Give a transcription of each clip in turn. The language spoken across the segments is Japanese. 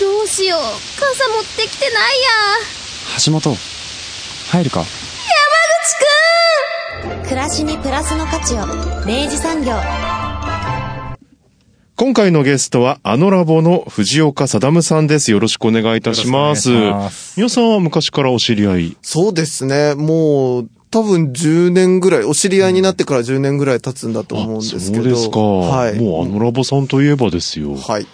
どうしよう傘持ってきてないや橋本、入るか？暮らしにプラスの価値を明治産業今回のゲストは、あのラボの藤岡貞さんです。よろしくお願いいたします皆さんは昔からお知り合い？そうですね。もう、多分10年ぐらい、お知り合いになってから10年ぐらい経つんだと思うんですけど。そうですか。はい。もうあのラボさんといえばですよ。はい。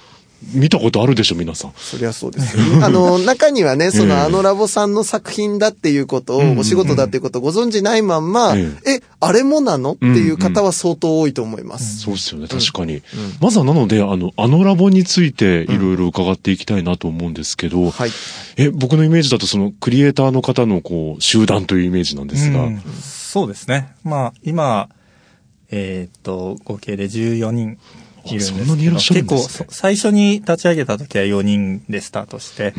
見たことあるでしょ、皆さん。そりゃそうです。あの、中にはね、そええのあのラボさんの作品だっていうことを、うんうんうんお仕事だっていうことをご存知ないまんま、ええ、あれもなのっていう方は相当多いと思います。そうですよね、確かに。まずはなので、あの、あのラボについていろいろ伺っていきたいなと思うんですけど、はい。え、僕のイメージだとそのクリエイターの方のこう、集団というイメージなんですが、うんそうですね。まあ、今、えーっと、合計で14人いるんですけど。結構、そ最初に立ち上げた時は4人でスタートして、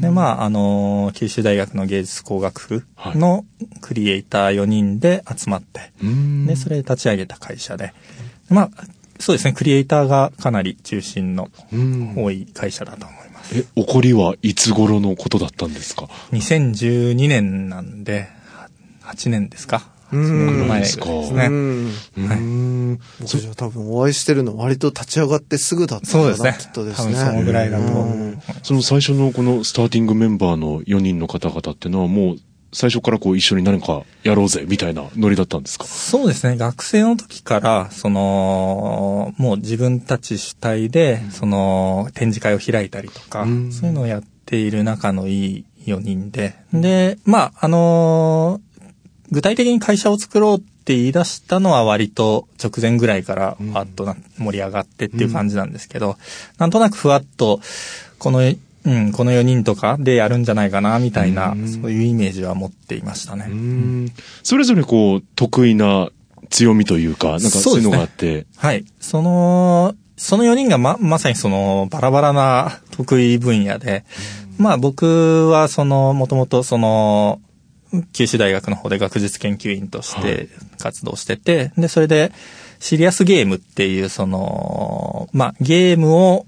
で、まあ、あのー九州大学の芸術工学部のクリエイター4人で集まって、うん。で、それで立ち上げた会社で、まあ、そうですね、クリエイターがかなり中心のうん。多い会社だと思います。え、起こりはいつ頃のことだったんですか？2012年なんで、は8年ですか？うん8年前ですうね。ん。うん。僕じゃあ多分お会いしてるの割と立ち上がってすぐだったそうですね。きっとですね。多分そのぐらいだとその最初のこのスターティングメンバーの4人の方々ってのはもう最初からこう一緒に何かやろうぜみたいなノリだったんですか？そうですね。学生の時から、その、もう自分たち主体で、その、展示会を開いたりとか、うんそういうのをやっている仲のいい4人で、で、まあ、あの具体的に会社を作ろうって言い出したのは割と直前ぐらいからわーっとな盛り上がってっていう感じなんですけど、なんとなくふわっと、この、うん、この4人とかでやるんじゃないかな、みたいな、そういうイメージは持っていましたね。うん。それぞれこう得意な強みというか、なんかそういうのがあって、はい。その、その4人がま、まさにその、バラバラな得意分野で、まあ僕はその、もともとその、九州大学の方で学術研究員として活動してて、で、それで、シリアスゲームっていうその、まあゲームを、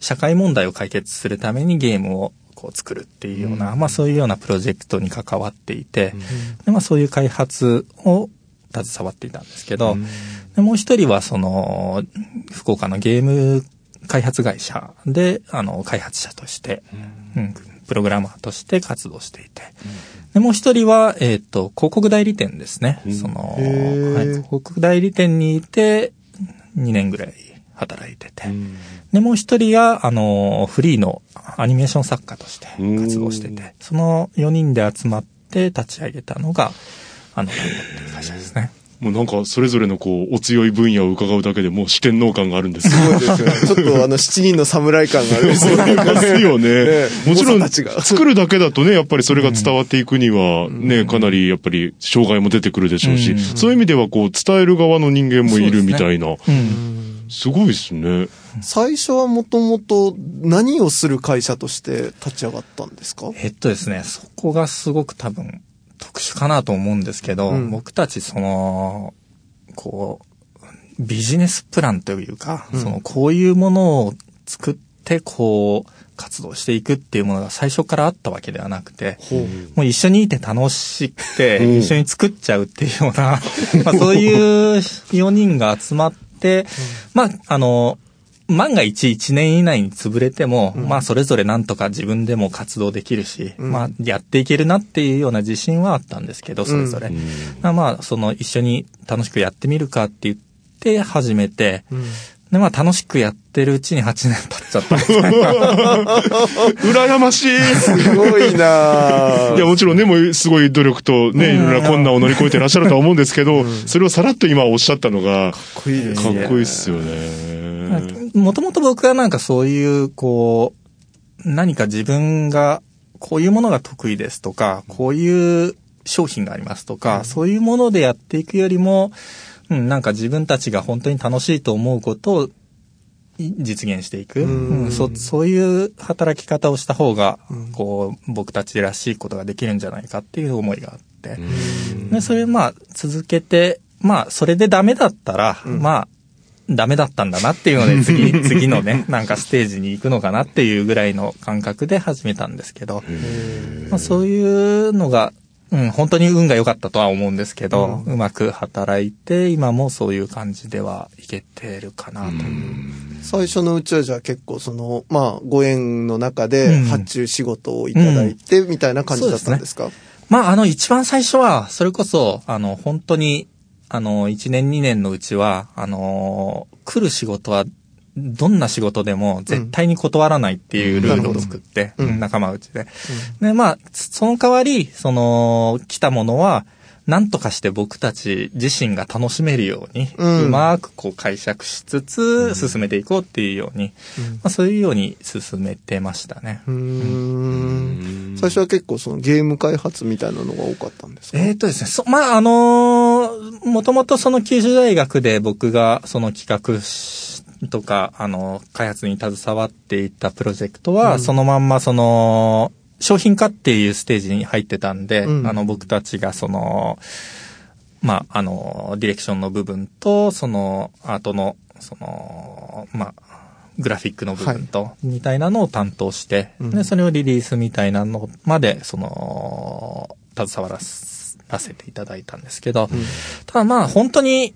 社会問題を解決するためにゲームをこう作るっていうような、まあそういうようなプロジェクトに関わっていて、でまあそういう開発を携わっていたんですけど、でもう一人はその、福岡のゲーム開発会社で、あの、開発者として、うん、プログラマーとして活動していて、で、もう一人は、えっ、と、広告代理店ですね。その、へー。はい、広告代理店にいて、2年ぐらい働いてて、で、もう一人が、あの、フリーのアニメーション作家として活動してて、その4人で集まって立ち上げたのが、あの、ライボっていう会社ですね。もうなんかそれぞれのこうお強い分野を伺うだけでもう四天王感があるんですそうですよね。ちょっとあの、七人の侍感があるんですよね。ますよねえ。えもちろん、作るだけだとね、やっぱりそれが伝わっていくには、ね、かなりやっぱり障害も出てくるでしょうし、うんそういう意味ではこう、伝える側の人間もいるみたいな。うん。すごいですね。最初はもともと何をする会社として立ち上がったんですか？えっとですね、そこがすごく多分特殊かなと思うんですけど、うん。僕たちその、こう、ビジネスプランというか、その、こういうものを作って、こう、活動していくっていうものが最初からあったわけではなくて、もう一緒にいて楽しくて、一緒に作っちゃうっていうような、まあそういう4人が集まって、まあ、あの、万が一1年以内に潰れても、まあそれぞれなんとか自分でも活動できるし、まあやっていけるなっていうような自信はあったんですけど、それぞれ。まあその一緒に楽しくやってみるかって言って始めて、でまあ楽しくやってるうちに8年経っちゃったみたいな。羨ましい。すごいな。ぁ いや、もちろんね、もうすごい努力とね、いろいろな困難を乗り越えてらっしゃるとは思うんですけど、それをさらっと今おっしゃったのが、かかっこいいですね。っこいいっすよね。もともと僕はなんかそういう、こう、何か自分がこういうものが得意ですとか、こういう商品がありますとか、そういうものでやっていくよりも、うん、なんか自分たちが本当に楽しいと思うことをい実現していく、うん。そそういう働き方をした方が、こう僕たちらしいことができるんじゃないかっていう思いがあって、でそれまあ続けてまあそれでダメだったら、まあダメだったんだなっていうので 次次のねなんかステージに行くのかなっていうぐらいの感覚で始めたんですけど、まあ、そういうのがうん、本当に運が良かったとは思うんですけど、うまく働いて、今もそういう感じではいけてるかなと。最初のうちはじゃあ結構その、まあ、ご縁の中でうん。発注仕事をいただいて、みたいな感じだったんですか、まあ、あの、一番最初は、それこそ、あの、本当に、あの、1年2年のうちは、あの、来る仕事は、どんな仕事でも絶対に断らないっていうルールを作って、うん。仲間内で。で、まあ、その代わり、その、来たものは、何とかして僕たち自身が楽しめるように、ううんまくこう解釈しつつ、進めていこうっていうように、まあ、そういうように進めてましたね。うーん。最初は結構そのゲーム開発みたいなのが多かったんですか？えー、とですね、そ、まあ、あのーもともとその九州大学で僕がその企画しとか、あの、開発に携わっていたプロジェクトは、そのまんまその、商品化っていうステージに入ってたんで、うん。あの、僕たちがその、まあ、あの、ディレクションの部分と、その、アートの、その、まあ、グラフィックの部分と、みたいなのを担当して、うん。で、それをリリースみたいなのまで、その、携わらせていただいたんですけど、ただまあ、本当に、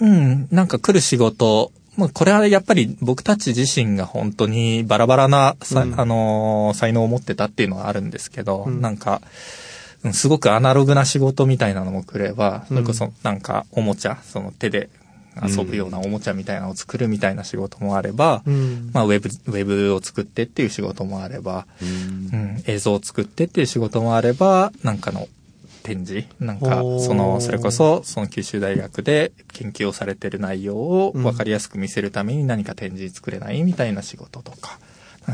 うん、なんか来る仕事、まあ、これはやっぱり僕たち自身が本当にバラバラなさ、うん。あのー才能を持ってたっていうのはあるんですけど、うん。なんか、うんすごくアナログな仕事みたいなのも来れば、それこそなんかおもちゃ、その手で遊ぶようなおもちゃみたいなのを作るみたいな仕事もあれば、うん。まあウェブ、ウェブを作ってっていう仕事もあれば、うん、映像を作ってっていう仕事もあれば、なんかの展示。なんか、その、それこそ、その九州大学で研究をされてる内容を分かりやすく見せるために何か展示作れないみたいな仕事とか、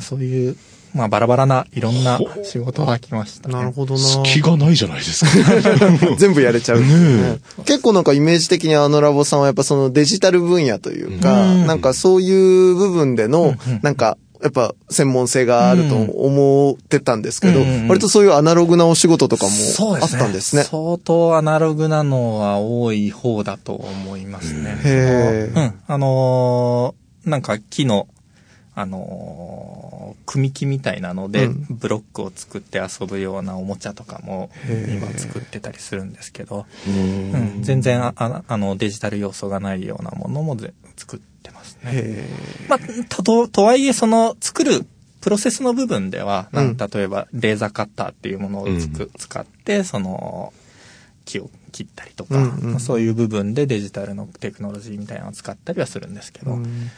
そういう、まあバラバラないろんな仕事が来ましたね。なるほどな。隙がないじゃないですか。全部やれちゃう、ね結構なんかイメージ的にあのラボさんはやっぱそのデジタル分野というか、うん。なんかそういう部分での、なんか、やっぱ専門性があると思ってたんですけど、うんうん割とそういうアナログなお仕事とかもあっそうですね。たんですね。相当アナログなのは多い方だと思いますね。へーうん。あのーなんか木の、あのー組木みたいなので、うんブロックを作って遊ぶようなおもちゃとかも今作ってたりするんですけど、うん、全然あああのデジタル要素がないようなものもぜ作ってまあ、と、とはいえ、その、作るプロセスの部分では、うん。例えば、レーザーカッターっていうものをつく、うん。使って、その、木を切ったりとか、うんうん。まあそういう部分でデジタルのテクノロジーみたいなのを使ったりはするんですけど、ー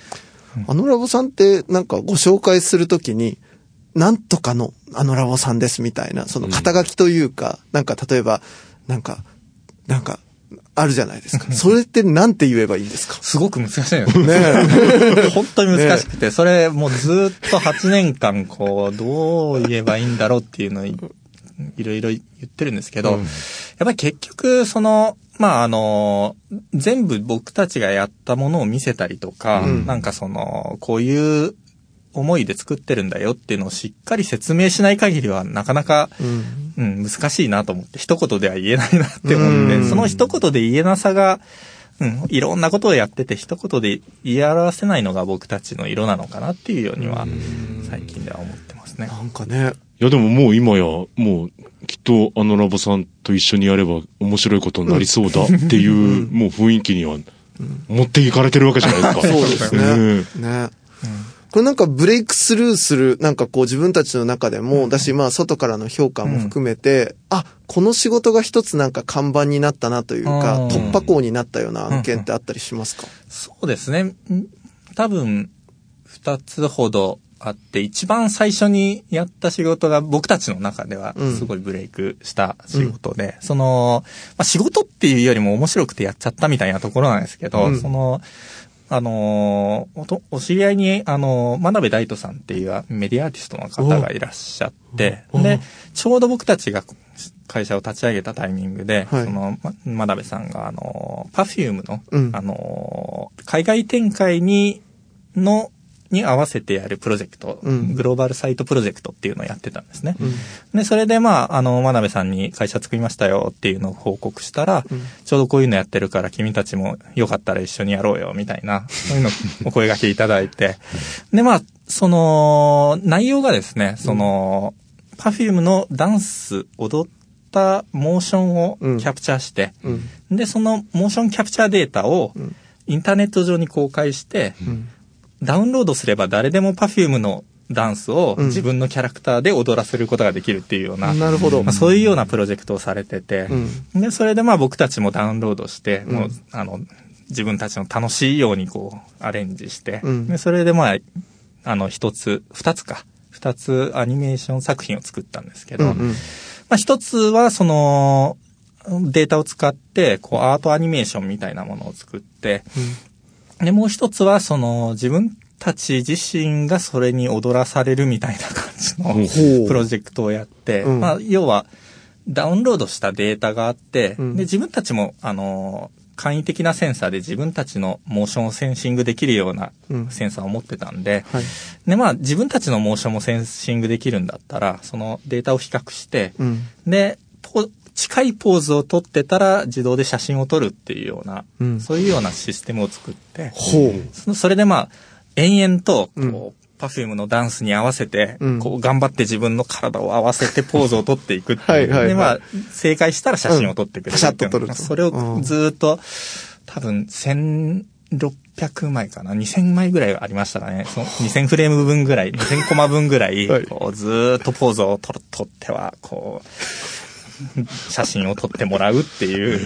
あのラボさんってなんかご紹介するときに、なんとかのあのラボさんですみたいな、その肩書きというか、なんか例えば、なんか、なんか、あるじゃないですか。それってなんて言えばいいんですか？すごく難しいんですよ。ね 本当に難しくて、それもうずっと8年間、こう、どう言えばいいんだろうっていうのをいいろいろ言ってるんですけど、やっぱり結局、その、まあ、あの、全部僕たちがやったものを見せたりとか、うん。なんかその、こういう思いで作ってるんだよっていうのをしっかり説明しない限りはなかなか、うんうん、難しいなと思って、一言では言えないなって思って、うんその一言で言えなさが、うん、いろんなことをやってて、一言で言い表せないのが僕たちの色なのかなっていうようには、最近では思ってますね。なんかね、いやでももう今や、もうきっとあのラボさんと一緒にやれば面白いことになりそうだっていう、もう雰囲気には持っていかれてるわけじゃないですか。そうですうんね。ね。これなんかブレイクスルーする、なんかこう自分たちの中でも、だしまあ外からの評価も含めて、あ、この仕事が一つなんか看板になったなというか、うん。突破口になったような案件ってあったりしますか？そうですね。ん多分、二つほどあって、一番最初にやった仕事が僕たちの中ではうん。すごいブレイクした仕事で、その、まあ、仕事っていうよりも面白くてやっちゃったみたいなところなんですけど、うん。その、あのーおと、お知り合いに、あのー真鍋大度さんっていうメディアアーティストの方がいらっしゃって、おで、ちょうど僕たちが会社を立ち上げたタイミングで、はい。その、ま真鍋さんが、あのー、 Perfume の、うん。あのー海外展開に、の、に合わせてやるプロジェクト、うんグローバルサイトプロジェクトっていうのをやってたんですね。うんで、それでまあ、あの、真鍋さんに会社作りましたよっていうのを報告したら、うんちょうどこういうのやってるから君たちもよかったら一緒にやろうよみたいな、そういうのをお声掛けいただいて。で、まあ、その、内容がですね、その、 Perfume のダンス、踊ったモーションをキャプチャーして、うん。で、そのモーションキャプチャーデータをんインターネット上に公開して、うん。ダウンロードすれば誰でも Perfume のダンスをうん自分のキャラクターで踊らせることができるっていうような、なるほど。まあ、そういうようなプロジェクトをされてて、うん。で、それでまあ僕たちもダウンロードして、うんもう、あの、自分たちの楽しいようにこう、アレンジして、うんで、それでまあ、あの、一つ、二つか、二つアニメーション作品を作ったんですけど、うんうん。まあ一つはその、データを使って、こう、アートアニメーションみたいなものを作って、で、もう一つは、その、自分たち自身がそれに踊らされるみたいな感じのプロジェクトをやって、うん。まあ、要は、ダウンロードしたデータがあって、うん。で、自分たちも、あの、簡易的なセンサーで自分たちのモーションをセンシングできるようなうん。センサーを持ってたんで、はい。で、まあ、自分たちのモーションもセンシングできるんだったら、そのデータを比較して、うん。で、ポ近いポーズを取ってたら自動で写真を撮るっていうような、うんそういうようなシステムを作って。そのそれでまあ、延々と、うんこう、パフュームのダンスに合わせて、うんこう、頑張って自分の体を合わせてポーズを撮っていくっていう。はいはいはいで、まあ、正解したら写真を撮ってくれるシャッと撮るそれをずーっと、多分、1600枚かな ?2000 枚ぐらいありましたかね。その2000フレーム分ぐらい、2000コマ分ぐらい、はいこうずーっとポーズを撮る撮っては、こう、写真を撮ってもらうっていう、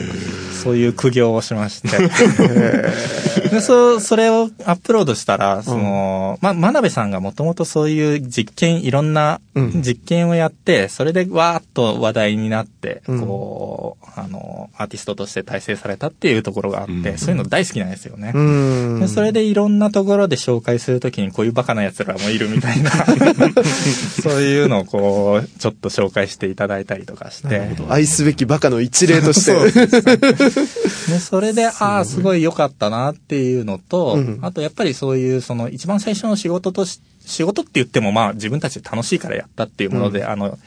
そういう苦行をしまして。で、そ、それをアップロードしたら、その、ま、真鍋さんがもともとそういう実験、いろんなうん。実験をやって、それでわーっと話題になって、うん。こう、あの、アーティストとして大成されたっていうところがあって、うん。そういうの大好きなんですよね。うん。でそれでいろんなところで紹介するときにこういうバカな奴らもいるみたいな、そういうのをこう、ちょっと紹介していただいたりとかして、愛すべきバカの一例として。そうですね。で、それで、ああ、すごい良かったなっていうのと、うん。あとやっぱりそういう、その一番最初の仕事とし、仕事って言ってもまあ自分たちで楽しいからやったっていうもので、あの、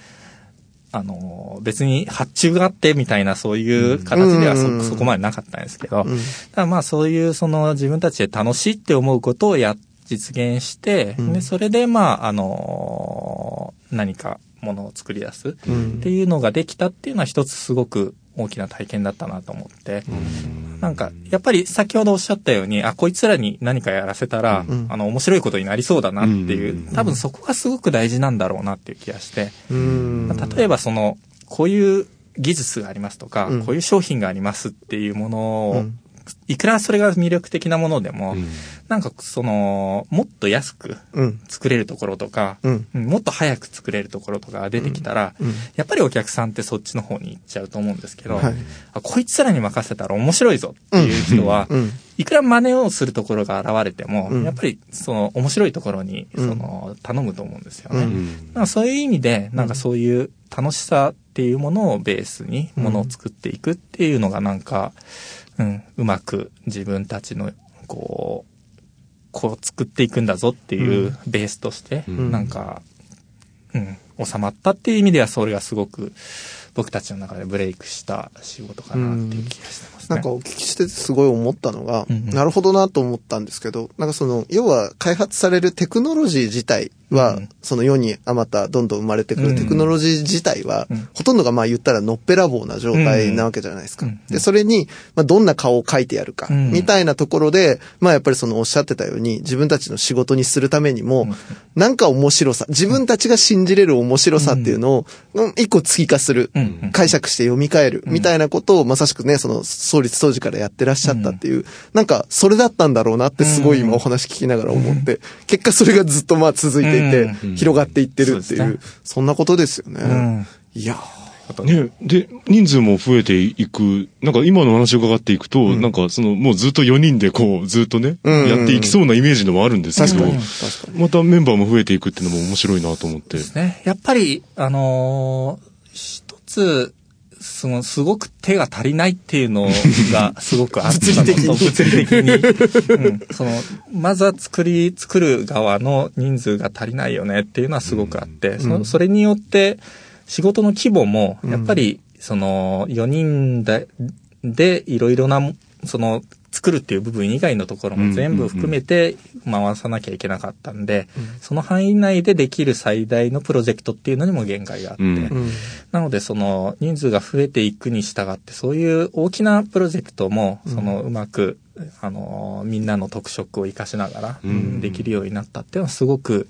あの、別に発注があってみたいなそういう形ではそ,、うん。そこまでなかったんですけど、うん。ただまあそういうその自分たちで楽しいって思うことをや、実現して、うん。で、それでまあ、あの、何かものを作り出す。うん。っていうのができたっていうのは一つすごく大きな体験だったなと思って、なんか、やっぱり先ほどおっしゃったように、あ、こいつらに何かやらせたら、うん。あの、面白いことになりそうだなっていう、うん。多分そこがすごく大事なんだろうなっていう気がして、うん。例えばその、こういう技術がありますとか、うん。こういう商品がありますっていうものを、うんいくらそれが魅力的なものでも、うん。なんかその、もっと安くうん。作れるところとか、うん。うんもっと早く作れるところとかが出てきたら、うん。やっぱりお客さんってそっちの方に行っちゃうと思うんですけど、はい。あこいつらに任せたら面白いぞっていう人は、うん。いくら真似をするところが現れても、うん。やっぱりその面白いところにうん。その頼むと思うんですよね。うん。そういう意味で、なんかそういう楽しさっていうものをベースにものを作っていくっていうのがなんか、うん、うまく自分たちのこう、こう作っていくんだぞっていうベースとして、うん。なんか、うん、収まったっていう意味ではそれがすごく僕たちの中でブレイクした仕事かなっていう気がしてますね。なんかお聞きしてすごい思ったのが、うんうん。なるほどなと思ったんですけど、なんかその、要は開発されるテクノロジー自体は、うん。その世にあまたどんどん生まれてくるテクノロジー自体は、うん。ほとんどがまあ言ったらのっぺらぼうな状態なわけじゃないですか。うん。うん。で、それに、まあどんな顔を描いてやるか、うん。みたいなところで、まあやっぱりそのおっしゃってたように、自分たちの仕事にするためにも、なんか面白さ、自分たちが信じれる面白さっていうのを、うん一個追加する、うんうん解釈して読み替える、みたいなことをまさしくね、その創立当時からやってらっしゃったっていう、なんかそれだったんだろうなってすごい今お話聞きながら思って、結果それがずっとまあ続いていて、うん。広がっていってるっていう、そんなことですよね。うん。いや。ね、で、人数も増えていく、なんか今の話を伺っていくと、なんかその、もうずっと4人でこう、ずっとね、うん。うんうんやっていきそうなイメージのもあるんですけど。またメンバーも増えていくっていうのも面白いなと思って。ですね。やっぱり、あのー一つ、その、すごく手が足りないっていうのが、すごくあったの。と、物理的に。うん、その、まずは作り、作る側の人数が足りないよねっていうのはすごくあって、そそれによって、仕事の規模も、やっぱり、その、4人で、で、いろいろな、その、作るっていう部分以外のところも全部含めて回さなきゃいけなかったんで、その範囲内でできる最大のプロジェクトっていうのにも限界があって、うん。うん。なのでその人数が増えていくに従って、そういう大きなプロジェクトも、そのうまく、あの、みんなの特色を活かしながら、ん。できるようになったっていうのはすごく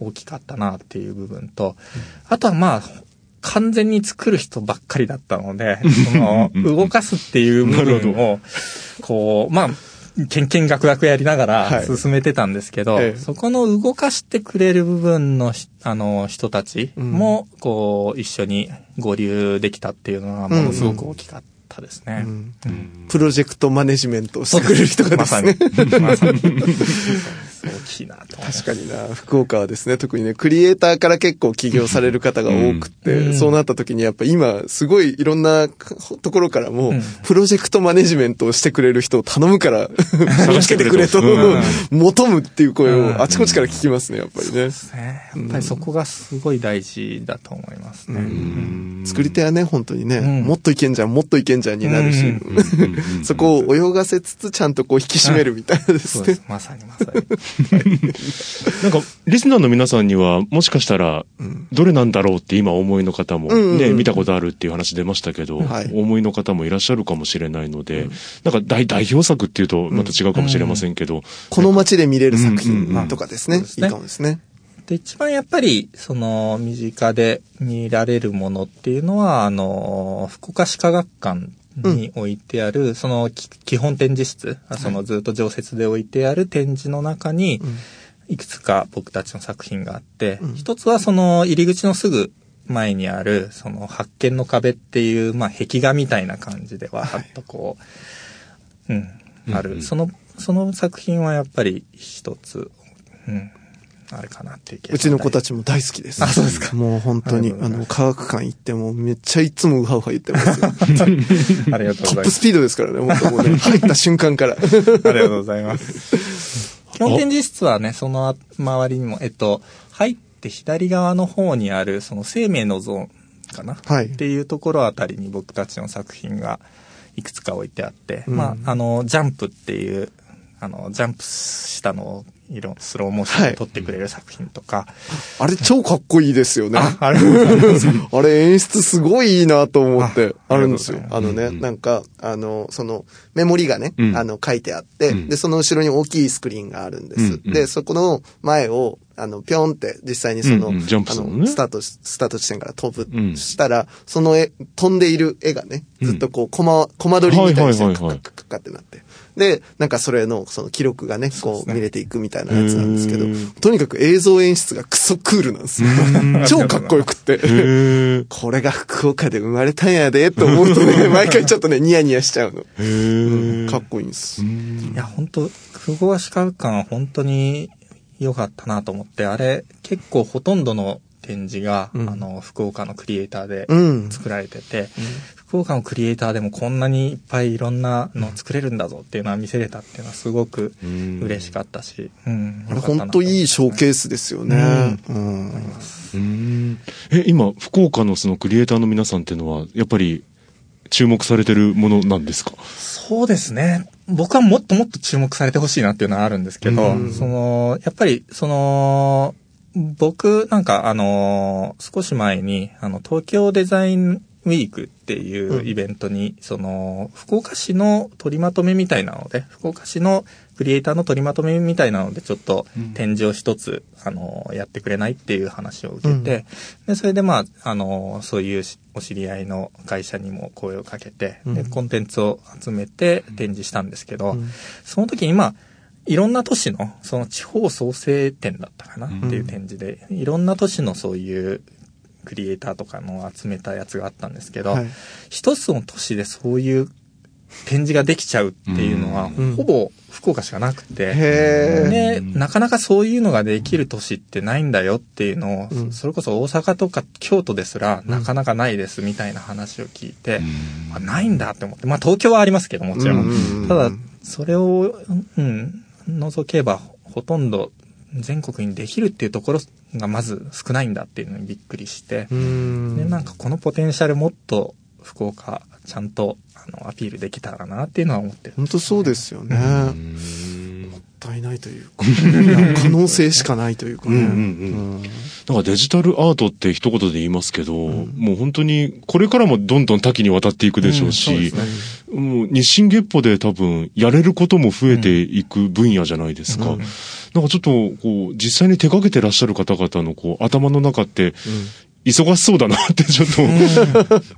大きかったなっていう部分と、あとはまあ、完全に作る人ばっかりだったので、その、動かすっていう部分を、こう、まあ、けんけんがくがくやりながはいら進めてたんですけど、ええそこの動かしてくれる部分のひあの人たちも、こう、一緒に合流できたっていうのはものすごく大きかったですね。うんプロジェクトマネジメントをしてくれる人がでますさにね。。まさに。大きいなと確かにな、福岡はですね、特にね、クリエイターから結構起業される方が多くって、うん。そうなった時にやっぱ今、すごいいろんな ところからも、うん。プロジェクトマネジメントをしてくれる人を頼むから、見つけてくれと、うん。求むっていう声うん。をあちこちから聞きますね、やっぱりね。ですね。やっぱりそこがすごい大事だと思いますね。作り手はね、本当にね、うん。もっといけんじゃん、もっといけんじゃんになるし、うん。そこを泳がせつつ、ちゃんとこう引き締めるみたいなですね。そうです。。まさにまさに。なんか、リスナーの皆さんには、もしかしたら、どれなんだろうって今お思いの方もね、見たことあるっていう話出ましたけど、思いの方もいらっしゃるかもしれないので、なんか代代表作っていうとまた違うかもしれませんけど、この街で見れる作品とかですね。そうですね。いいかもですね。で、一番やっぱり、その、身近で見られるものっていうのは、あの、福岡市科学館に置いてある、その、き基本展示室、そのずっと常設で置いてある展示の中に、いくつか僕たちの作品があって、うん。一つはその入り口のすぐ前にある、その発見の壁っていう、まあ、壁画みたいな感じでわーっとこう、うん、ある。うん。うんその、その作品はやっぱり一つ、うん、あるかなっていううちの子たち。ちも大好きです。あそうですかもう本当に、あの、科学館行ってもめっちゃいつもウハウハ言ってますよ。ありがとうございます。トップスピードですからね、本当もうね、入った瞬間から。ありがとうございます。基本展示室はね、その周りにも、えっと、入って左側の方にある、その生命のゾーンかな、はいっていうところあたりに僕たちの作品がいくつか置いてあって、うんまあ、あの、ジャンプっていう、あの、ジャンプしたのを色、スローモーションで撮ってくれる作品とか、あれ超かっこいいですよね。あ、ありがとうござい。ます。あれ演出すごいいいなと思って、ああるんですよ。あ。あのね、なんか、あの、その、メモリがね、うん。あの、書いてあって、うん。で、その後ろに大きいスクリーンがあるんです。うんうん。で、そこの前を、あの、ぴょんって実際にその、うんうん。ジャンプあのスタートし、スタート地点から飛ぶ、うんしたら、その絵、飛んでいる絵がね、ずっとこう、コマ、コマ撮りみたいにして、カカッカってなって。で、なんかそれの、その記録がね、こう見れていくみたいなやつなんですけどとにかく映像演出がクソクールなんですよ。超かっこよくって。これが福岡で生まれたんやで、と思うとね、毎回ちょっとね、ニヤニヤしちゃうの。へーかっこいいんです。いや、本当福岡市科学館は本当に良かったなと思って、あれ、結構ほとんどの展示が、うんあの、福岡のクリエイターでうん。作られてて、福岡のクリエイターでもこんなにいっぱいいろんなの作れるんだぞっていうのは見せれたっていうのはすごくうん嬉しかったし、うん。あれ本当いいショーケースですよね。うん。うんえ、今、福岡のそのクリエイターの皆さんっていうのは、やっぱり注目されてるものなんですか？そうですね。僕はもっともっと注目されてほしいなっていうのはあるんですけど、うんその、やっぱり、その、僕なんかあの、少し前に、あの、東京デザインウィークっていうイベントに、その、福岡市の取りまとめみたいなので、福岡市のクリエイターの取りまとめみたいなので、ちょっと展示を一つ、あの、やってくれないっていう話を受けて、で、それでまあ、あの、そういうしお知り合いの会社にも声をかけて、で、コンテンツを集めて展示したんですけど、その時にまあ、いろんな都市の、その地方創生展だったかなっていう展示で、いろんな都市のそういう、クリエイターとかの集めたやつがあったんですけど、はい。一つの都市でそういう展示ができちゃうっていうのは、うん。ほぼ福岡しかなくて、へで、え。なかなかそういうのができる都市ってないんだよっていうのを、うん。それこそ大阪とか京都ですらなかなかないですみたいな話を聞いて、あないんだって思って、まあ東京はありますけどもちろん。うんうんうん。ただ、それを、うん、除けばほとんど全国にできるっていうところがまず少ないんだっていうのにびっくりして、うんで、なんかこのポテンシャルもっと福岡ちゃんとあのアピールできたらなっていうのは思ってる。本当そうですよね。うんもったいないというか、可能性しかないというかね。うんうんうんなんかデジタルアートって一言で言いますけど、もう本当にこれからもどんどん多岐にわたっていくでしょうし、うんそうですもう日進月歩で多分やれることも増えていく分野じゃないですか。なんかちょっとこう実際に手掛けてらっしゃる方々のこう頭の中って忙しそうだなってちょっと、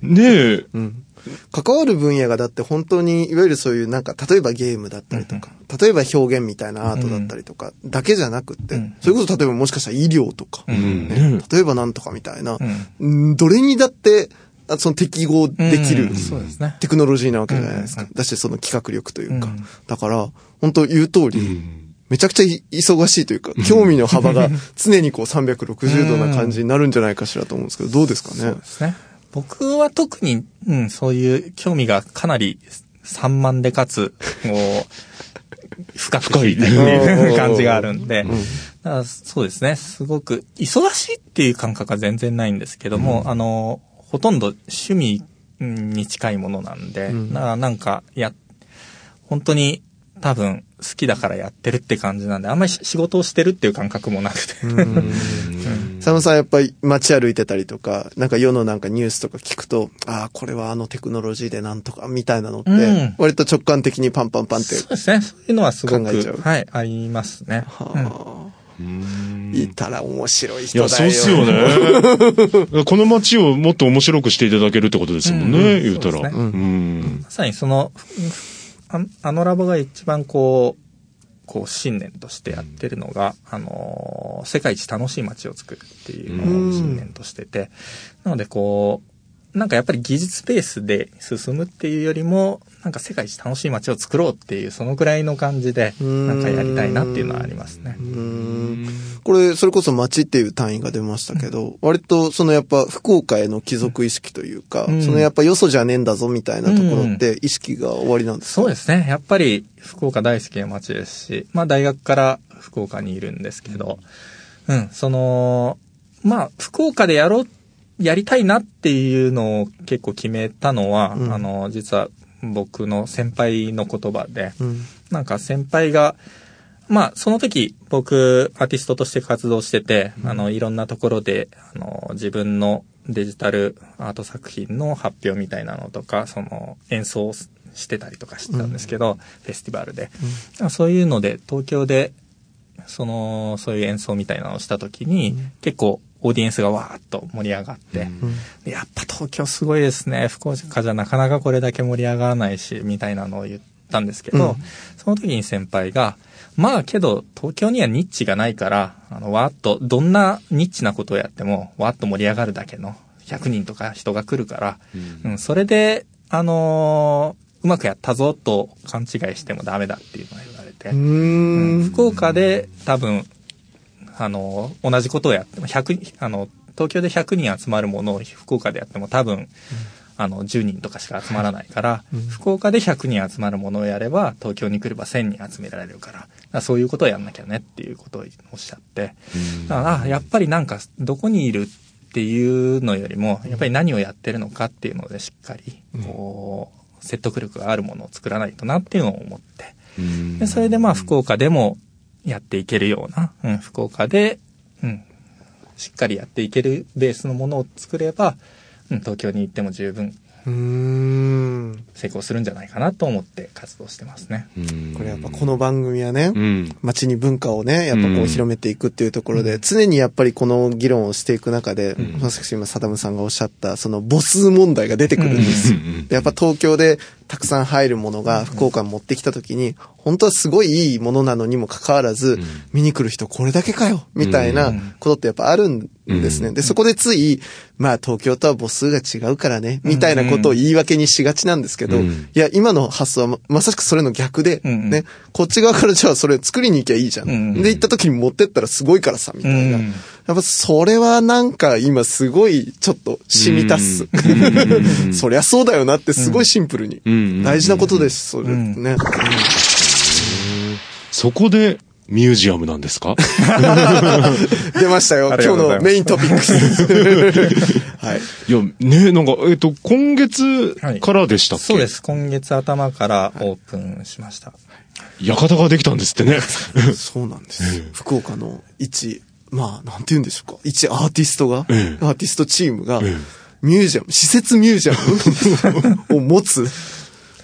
ねえ、うん関わる分野がだって本当に、いわゆるそういうなんか、例えばゲームだったりとか、例えば表現みたいなアートだったりとか、だけじゃなくって、うんそれこそ例えばもしかしたら医療とか、例えばなんとかみたいな、どれにだって、あその適合できる。テクノロジーなわけじゃないですか。うんだしその企画力というか。うん。だから、本当言う通り、うん。めちゃくちゃい忙しいというか、興味の幅が 常にこう360度な感じになるんじゃないかしらと思うんですけど、どうですかね？そうで。すね。僕は特に、うん、そういう興味がかなり散漫でかつ、こう、深く深いってい。う 感じがあるんで、だからそうですね、すごく忙しいっていう感覚は全然ないんですけども、あの、ほとんど趣味に近いものなんで、うん。だからなんか、や、本当に多分好きだからやってるって感じなんで、あんまり仕事をしてるっていう感覚もなくて。佐野さんやっぱり街歩いてたりとか、なんか世のなんかニュースとか聞くと、ああ、これはあのテクノロジーでなんとかみたいなのってうん、割と直感的にパンパンパンって、そうですね。そういうのはすごく考えちゃう、はい、ありますね。うんはあいたら面白いいや、人だよ。そうっすよね。この街をもっと面白くしていただけるってことですもんね、うん言うたら。そうですねうんまさにその、ああのラボが一番こう、こう信念としてやってるのが、あのー世界一楽しい街を作るっていうのを信念としてて、なのでこう、なんかやっぱり技術ベースで進むっていうよりも、なんか世界一楽しい街を作ろうっていう、そのぐらいの感じで、ん。なんかやりたいなっていうのはありますね。うん。これ、それこそ街っていう単位が出ましたけど、割とそのやっぱ福岡への帰属意識というか、うん。そのやっぱよそじゃねえんだぞみたいなところって意識が終わりなんですか？そうですね。やっぱり福岡大好きな街ですし、まあ大学から福岡にいるんですけど、うん、その、まあ福岡でやろう、やりたいなっていうのを結構決めたのは、うん。あの、実は僕の先輩の言葉で、うん。なんか先輩が、まあ、その時、僕、アーティストとして活動してて、あの、いろんなところで、あの、自分のデジタルアート作品の発表みたいなのとか、その、演奏をしてたりとかしてたんですけど、フェスティバルで。そういうので、東京で、その、そういう演奏みたいなのをした時に、結構、オーディエンスがわーっと盛り上がって、でやっぱ東京すごいですね。福岡じゃなかなかこれだけ盛り上がらないし、みたいなのを言ったんですけど、うん。その時に先輩が、まあけど東京にはニッチがないから、あの、わーっと、どんなニッチなことをやっても、わーっと盛り上がるだけの100人とか人が来るから、うん、それで、あのーうまくやったぞと勘違いしてもダメだっていうのが言われて、ううん。ん。福岡で多分、あの、同じことをやっても、100、あの、東京で100人集まるものを福岡でやっても多分、あの、10人とかしか集まらないから、福岡で100人集まるものをやれば、東京に来れば1000人集められるから、だからそういうことをやんなきゃねっていうことをおっしゃって、だからあやっぱりなんか、どこにいるっていうのよりも、やっぱり何をやってるのかっていうのでしっかり、こう、説得力があるものを作らないとなっていうのを思って、でそれでまあ福岡でもやっていけるような、うん、福岡で、うん、しっかりやっていけるベースのものを作れば、うん、東京に行っても十分うん。成功するんじゃないかなと思って活動してますね。これやっぱこの番組はね、うん。街に文化をね、やっぱこううん。広めていくっていうところで、常にやっぱりこの議論をしていく中で、私今サダムさんがおっしゃった、その母数問題が出てくるんですやっぱ東京でたくさん入るものが福岡に持ってきた時に、本当はすごいいいものなのにもかかわらず、見に来る人これだけかよみたいなことってやっぱあるんですね。で、そこでつい、まあ東京とは母数が違うからね、みたいなことを言い訳にしがちなんですけど、いや、今の発想はままさしくそれの逆で、んね、こっち側からじゃあそれ作りに行きゃいいじゃん。んで、行った時に持ってったらすごいからさ、みたいな。うんやっぱそれはなんか今すごいちょっと染み足す。そりゃそうだよなってすごいシンプルに。ん大事なことです、それんね。そこで、ミュージアムなんですか？出ましたよ。今日のメイントピックス。はい。いや、ねなんか、えっ、と、今月からでしたっけ、そうです。今月頭からオープンしました。館ができたんですってね。そうなんです。福岡の一、まあ、なんて言うんでしょうか。一アーティストが、ええ。アーティストチームがええ、ミュージアム、施設ミュージアムを持つ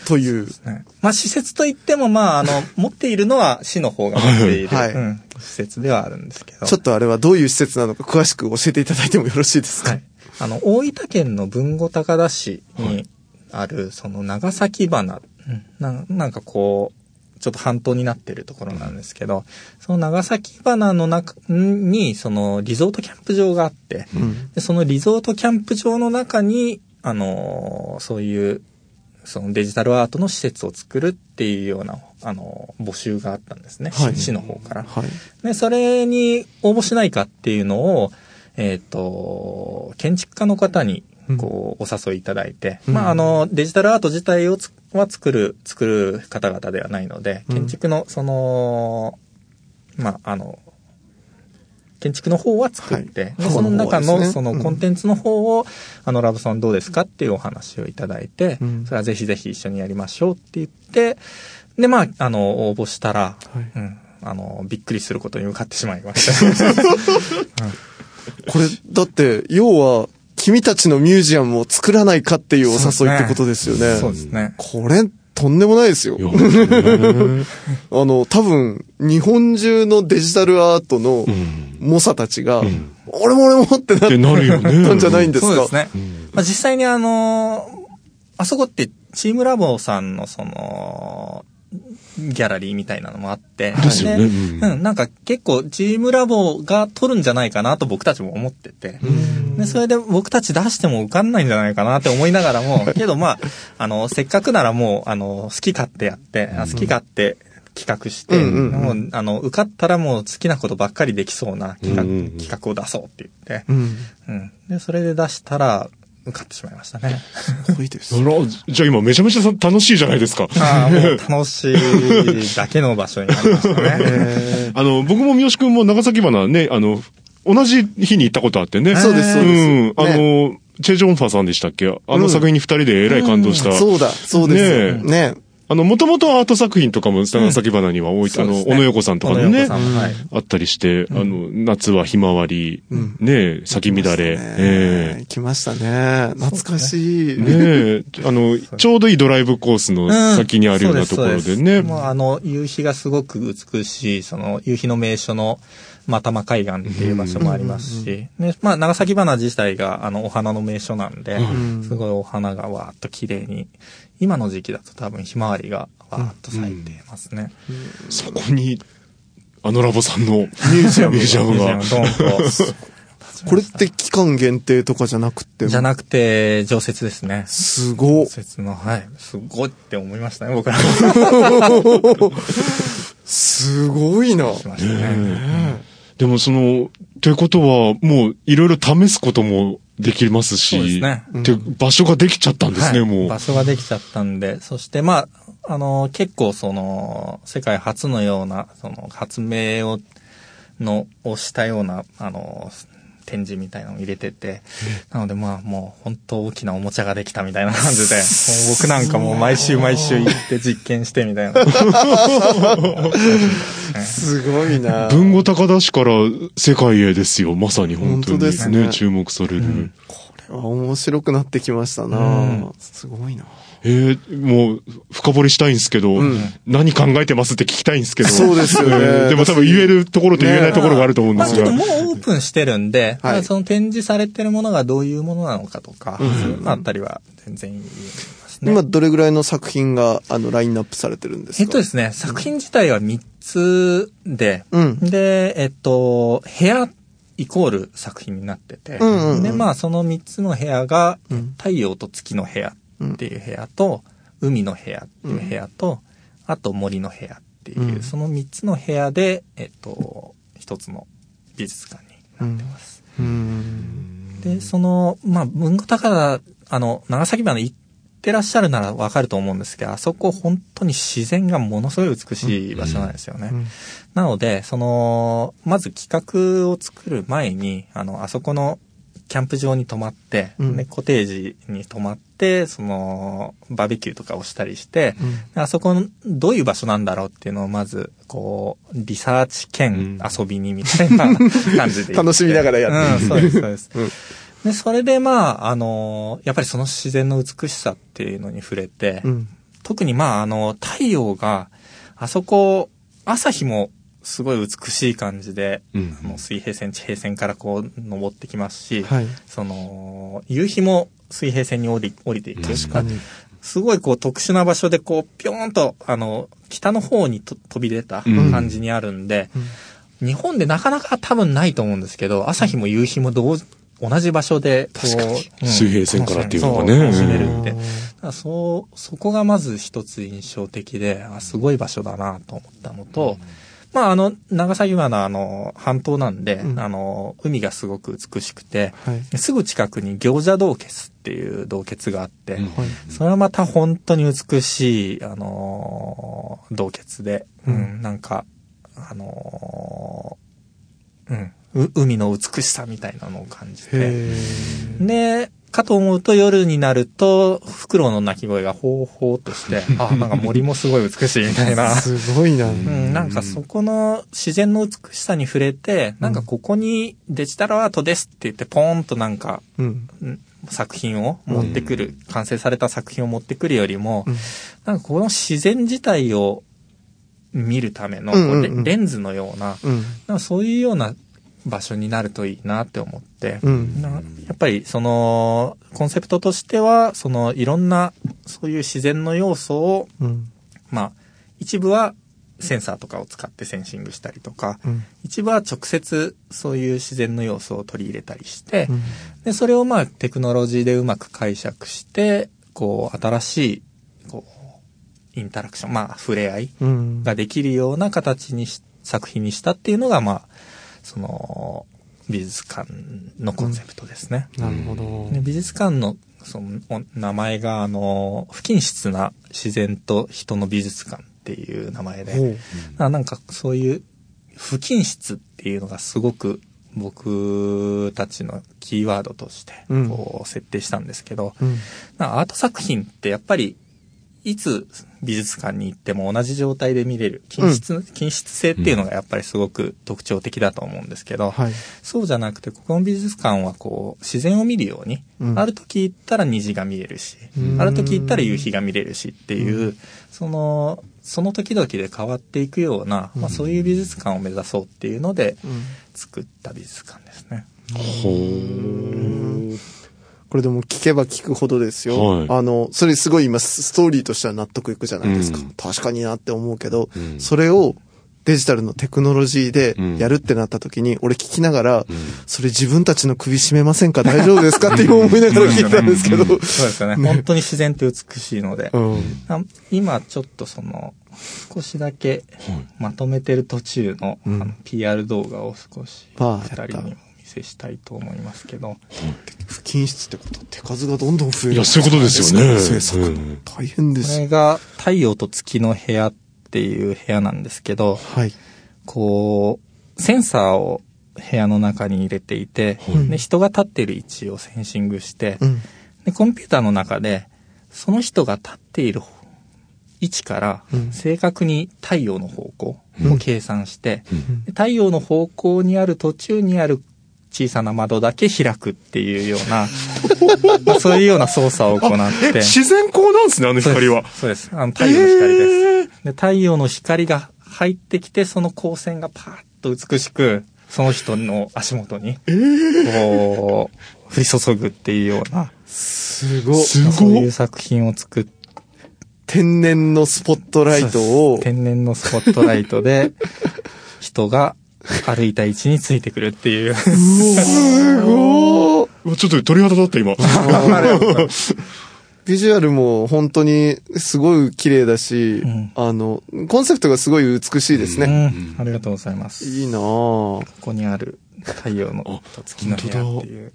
という、ね。まあ施設といっても、まああの、持っているのは市の方が持っている、はいうん施設ではあるんですけど。ちょっとあれはどういう施設なのか詳しく教えていただいてもよろしいですか、はい。あの、大分県の豊後高田市にある、その長崎花、うんななんかこう、ちょっと半島になってるところなんですけど、その長崎花の中に、そのリゾートキャンプ場があって、でそのリゾートキャンプ場の中に、あのーそういう、そのデジタルアートの施設を作るっていうような、あのー募集があったんですね。はい市の方から。はい。で、それに応募しないかっていうのを、えっ、と、建築家の方に、こう、お誘いいただいて、まあ、あの、デジタルアート自体をつは作る、作る方々ではないので、建築の、その、まあ、あの、建築の方は作って、はい。でその中の、ね。そのコンテンツの方を、あの、ラブさんどうですかっていうお話をいただいて、うん。それはぜひぜひ一緒にやりましょうって言って、で、まあ、あの、応募したら、はい。うん、あの、びっくりすることに向かってしまいました。これ、だって、要は、君たちのミュージアムを作らないかっていうお誘いってことですよね。そうですね。これ、とんでもないですよ。あの、多分、日本中のデジタルアートのん。猛者たちが、俺も俺もってなっってなるよね。たんじゃないんですか。そうですね。まあ、実際にあのーあそこってチームラボさんのその、ギャラリーみたいなのもあって。ですよねでうんうん、なんか結構チームラボが取るんじゃないかなと僕たちも思ってて。で、それで僕たち出しても受かんないんじゃないかなって思いながらも、けどまあ、あの、せっかくならもう、あの、好き勝手やって、あ好き勝手企画して、うんうんうんもう、あの、受かったらもう好きなことばっかりできそうな企画、うんうんうん企画を出そうって言って、うん。うん。で、それで出したら、受かってしまいましたね。すごいです。じゃあ今めちゃめちゃさ楽しいじゃないですか。ああ、もう楽しいだけの場所になりましたね。えあの、僕も三好くんも長崎花ね、あの、同じ日に行ったことあってね。そうですそうですん。あの、チェ・ジョンファさんでしたっけ？あの作品に二人でえらい感動した。ーそうだ、そうです。ねねあの、もともとアート作品とかも長崎花には置いて、あの、そうですね。小野横さんとかのね。あったりして、あの、夏はひまわり、ね咲き乱れ、ね。え来ましたね。懐かしい。えね。え、あの、ちょうどいいドライブコースの先にあるようなところでね。す。もうあの、夕日がすごく美しい、その、夕日の名所の、またま海岸っていう場所もありますし、ね、まあ、長崎花自体が、あの、お花の名所なんで、すごいお花がわーっと綺麗に、今の時期だと多分ひまわりがわーっと咲いてますね。そこに、あのラボさんのミュージアムがミュージアム。ドンと。これって期間限定とかじゃなくて、じゃなくて、常設ですね。すご常。設の、はい。すごいって思いましたね、僕ら。すごいな。しましたね。でもその、ということは、もういろいろ試すこともできますし、そうですねで場所ができちゃったんですね、はいもう。場所ができちゃったんで、そしてまあ、あの、結構その、世界初のような、その、発明を、の、をしたような、あの、展示みたいなのを入れてて、なのでまあもう本当大きなおもちゃができたみたいな感じで、もう僕なんかもう毎週毎週行って実験してみたいな。すごいな文後高田市から世界へですよ。まさに本当に本当ですね注目される。これは面白くなってきましたな、うんすごいなえー、もう、深掘りしたいんですけど、ん。何考えてますって聞きたいんですけど。そうですよね。うんでも多分言えるところと言えないところがあると思うんですが。まあちょっともうオープンしてるんで、その展示されてるものがどういうものなのかとか、そういうのあたりは全然言いますね。今どれぐらいの作品があのラインナップされてるんですか？えっとですね、作品自体は3つで、うん。で、えっと、部屋イコール作品になってて、うんうんうん。で、まあその3つの部屋が、うん。太陽と月の部屋っていう部屋と、海の部屋っていう部屋と、あと森の部屋っていう、うんその3つの部屋で、えっと、一つの美術館になってます。うんで、その、まあ、文庫高田、あの、長崎まで行ってらっしゃるならわかると思うんですけど、あそこ本当に自然がものすごい美しい場所なんですよね。うんなので、その、まず企画を作る前に、あの、あそこのキャンプ場に泊まって、うんで、コテージに泊まって、その、バーベキューとかをしたりして、うん。あそこの、どういう場所なんだろうっていうのをまず、こう、リサーチ兼遊びにみたいな 感じで。楽しみながらやってうん、そうです、そうです。うん。で、それでまあ、あの、やっぱりその自然の美しさっていうのに触れて、うん。特にまあ、あの、太陽が、あそこ、朝日もすごい美しい感じで、うん。あの水平線、地平線からこう、登ってきますし、はい。その、夕日も水平線に降り降りていく。確かに。すごいこう特殊な場所でこう、ぴょーんと、あの、北の方にと飛び出たうん。感じにあるんで、日本でなかなか多分ないと思うんですけど、朝日も夕日も同同じ場所で、こう、うん水平線からっていうのがね。そう楽しめるって。うん。だからそう、そこがまず一つ印象的で、あ、すごい場所だなと思ったのと、まあ、あの、長崎湾のあの、半島なんで、うん。あの、海がすごく美しくて、はい。すぐ近くに餃子洞穴っていう洞穴があって、うん。はい。それはまた本当に美しい、あのー洞窟で、うん、うんなんか、あのーうん、う海の美しさみたいなのを感じて。へで、かと思うと夜になると、フクロウの鳴き声がほうほうとして、あ、なんか森もすごい美しいみたいなえ。。すごいな。うん、なんかそこの自然の美しさに触れて、なんかここにデジタルアートですって言ってポーンとなんかうん。ん作品を持ってくる、完成された作品を持ってくるよりも、うんなんかこの自然自体を見るためのレレンズのような、うん。そういうような場所になるといいなって思って、うん。なやっぱりそのコンセプトとしては、そのいろんなそういう自然の要素を、うん。まあ一部はセンサーとかを使ってセンシングしたりとか、うん。一部は直接そういう自然の要素を取り入れたりして、うんで、それをまあテクノロジーでうまく解釈して、こう、新しい、こう、インタラクション、まあ、触れ合いうん。ができるような形にし、作品にしたっていうのが、まあ、その、美術館のコンセプトですね。なるほど。で美術館の、その、お名前が、あの、不均質な自然と人の美術館っていう名前で、ほう。あなんかそういう不均質っていうのがすごく僕たちのキーワードとしてうん。こう設定したんですけど、うん。アート作品ってやっぱりいつ美術館に行っても同じ状態で見れる。均質,、均質性っていうのがやっぱりすごく特徴的だと思うんですけど、はい。そうじゃなくてここの美術館はこう自然を見るように、うん。ある時行ったら虹が見えるし、うん。ある時行ったら夕日が見れるしっていう、その、その時々で変わっていくような、まあそういう美術館を目指そうっていうのでうん。作った美術館ですね。ほーこれでも聞けば聞くほどですよ。はい。あの、それすごい今スストーリーとしては納得いくじゃないですか。うん。確かになって思うけど、うん。それをデジタルのテクノロジーでうんやるってなった時に、俺聞きながら、うん。それ自分たちの首絞めませんか？大丈夫ですか？って今思いながら聞いたんですけど。そうですよね。本当に自然って美しいので。うん。あ今ちょっとその、少しだけまとめてる途中の,、の PR 動画を少しまあ二人にもしたいと思いますけど、不均質ってことは手数がどんどん増える。いやそういうことですよね。制作うん。大変でこす。れが太陽と月の部屋っていう部屋なんですけど、はい。こう、センサーを部屋の中に入れていて、い。で人が立っている位置をセンシングして、うん。でコンピューターの中で、その人が立っている位置からうん。正確に太陽の方向を計算して、うん。で太陽の方向にある途中にある小さな窓だけ開くっていうような、まあそういうような操作を行って。自然光なんですね、あの光は。そうです。あの太陽の光です。で太陽の光が入ってきて、その光線がパーッと美しく、その人の足元に、こう、降り注ぐっていうような、すごい。すそういう。作品を作っ天然のスポットライトを、天然のスポットライトで、人が歩いた位置についてくるっていう。すごい。うわちょっと鳥肌立った、今。ビジュアルも本当にすごい綺麗だし、んあの、コンセプトがすごい美しいですうね。ん、ありがとうございます。いいなぁ。ここにある太陽のと月の部屋っていう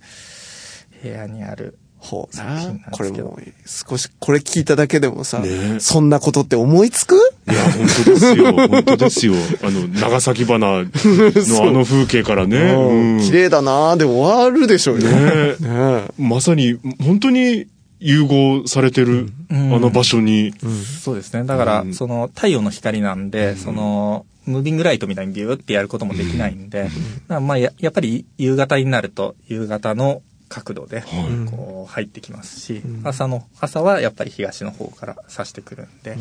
部屋にあるほうなこれもう少し、これ聞いただけでもさ、ね。そんなことって思いつく？いや、本当ですよ。本当ですよ。あの、長崎花のあの 風景からね。うん。綺麗だなぁで終わるでしょうよ。ね。ねまさに、本当に融合されてる、あうん。の場所に。そうですね。だから、うん。その太陽の光なんで、その、ムービングライトみたいにビューってやることもできないんで、まあや、やっぱり夕方になると、夕方の角度で、こう、入ってきますし、朝の、朝はやっぱり東の方から差してくるんで、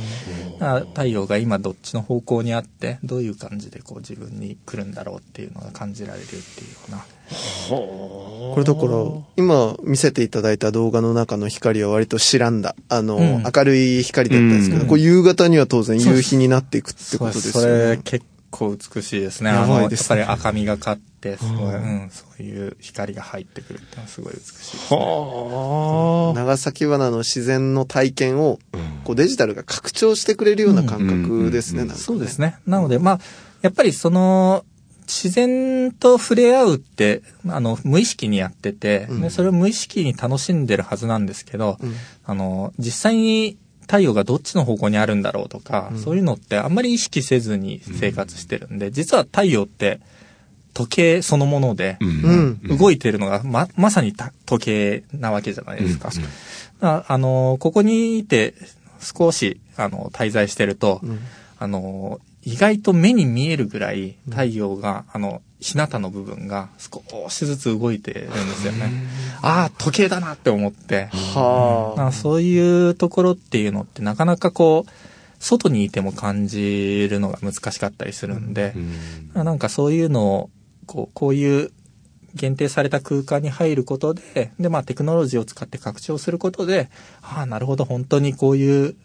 だから太陽が今どっちの方向にあって、どういう感じでこう自分に来るんだろうっていうのが感じられるっていうような、これだから、今見せていただいた動画の中の光は割と白んだ、あの、うん。明るい光だったんですけど、うん。こう夕方には当然夕日になっていくってことですそよね。れ結構美しいですね。やあの、やっばいですねぱり赤みがかって、すごい、うん、そういう光が入ってくるっていうのはすごい美しいですね。はあ。長崎花の自然の体験を、こうデジタルが拡張してくれるような感覚ですね、そうですね。なので、まあ、やっぱりその、自然と触れ合うって、あの、無意識にやってて、うんでそれを無意識に楽しんでるはずなんですけど、うんあの、実際に太陽がどっちの方向にあるんだろうとか、うん。そういうのってあんまり意識せずに生活してるんで、実は太陽って時計そのもので、うん。動いてるのがま、まさにた時計なわけじゃないですか。ああの、ここにいて少し、あの、滞在してると、うん。あの、意外と目に見えるぐらい太陽が、あの、日向の部分が少しずつ動いてるんですよね。ああ、時計だなって思って。はあ。まあそういうところっていうのってなかなかこう、外にいても感じるのが難しかったりするんで、なんかそういうのを、こう、こういう限定された空間に入ることで、で、まあテクノロジーを使って拡張することで、ああ、なるほど、本当にこういう、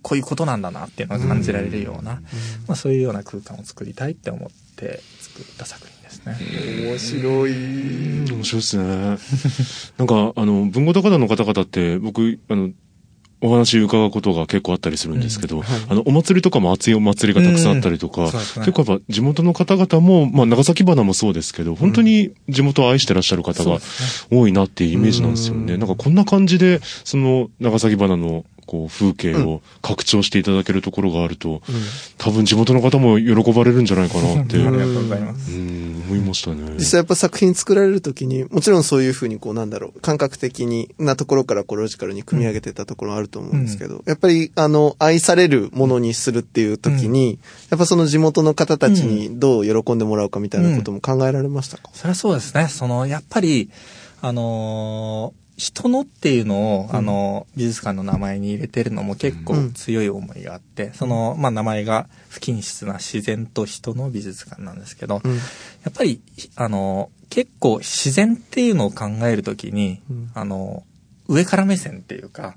こういうことなんだなっていうのが感じられるような、まあそういうような空間を作りたいって思って作った作品ですね。面白い。面白いですね。なんか、あの、文豪高田の方々って、僕、あの、お話伺うことが結構あったりするんですけど、あの、お祭りとかも熱いお祭りがたくさんあったりとか、うんね結構やっぱ地元の方々も、まあ、長崎花もそうですけど、本当に地元を愛してらっしゃる方が多いなっていうイメージなんですよね。なんかこんな感じで、その長崎花のこう風景を拡張していただけるところがあると、多分地元の方も喜ばれるんじゃないかなって、ありがうとうございます。ん、思いましたね。実際やっぱ作品作られるときに、もちろんそういうふうにこうなんだろう、感覚的になところからこうロジカルに組み上げてたところあると思うんですけど、やっぱりあの、愛されるものにするっていうときに、やっぱその地元の方たちにどう喜んでもらうかみたいなことも考えられましたか、それはそうですね。その、やっぱり、あのー人のっていうのを、あの、美術館の名前に入れてるのも結構強い思いがあって、その、まあ、名前が不均質な自然と人の美術館なんですけど、うん。やっぱり、あの、結構自然っていうのを考えるときに、ん。あの、上から目線っていうか、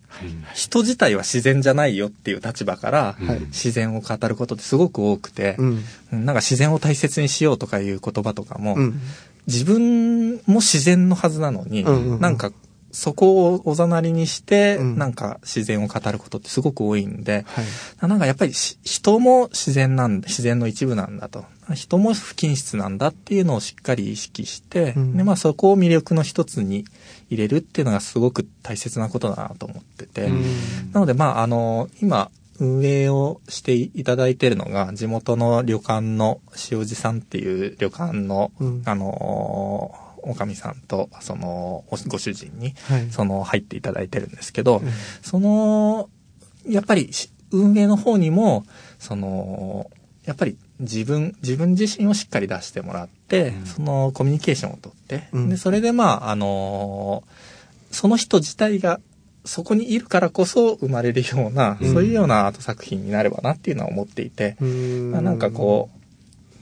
人自体は自然じゃないよっていう立場から、はい。自然を語ることってすごく多くて、うん。うん。なんか自然を大切にしようとかいう言葉とかも、うん。自分も自然のはずなのに、うんうんうん。なんかそこをおざなりにして、うん。なんか自然を語ることってすごく多いんで、はい。なんかやっぱりし人も自然なんだ、自然の一部なんだと。人も不均質なんだっていうのをしっかり意識して、うん。で、まあそこを魅力の一つに入れるっていうのがすごく大切なことだなと思ってて、なのでまああの、今、運営をしていただいているのが、地元の旅館の塩路さんっていう旅館の、うん。あの、おかみさんと、その、おご主人に、はい。その、入っていただいてるんですけど、その、やっぱりし、運営の方にも、その、やっぱり自分、自分自身をしっかり出してもらって、そのコミュニケーションをとって、うん。で、それでまあ、あのその人自体がそこにいるからこそ生まれるような、うん。そういうようなアート作品になればなっていうのは思っていて、うん。まあなんかこう、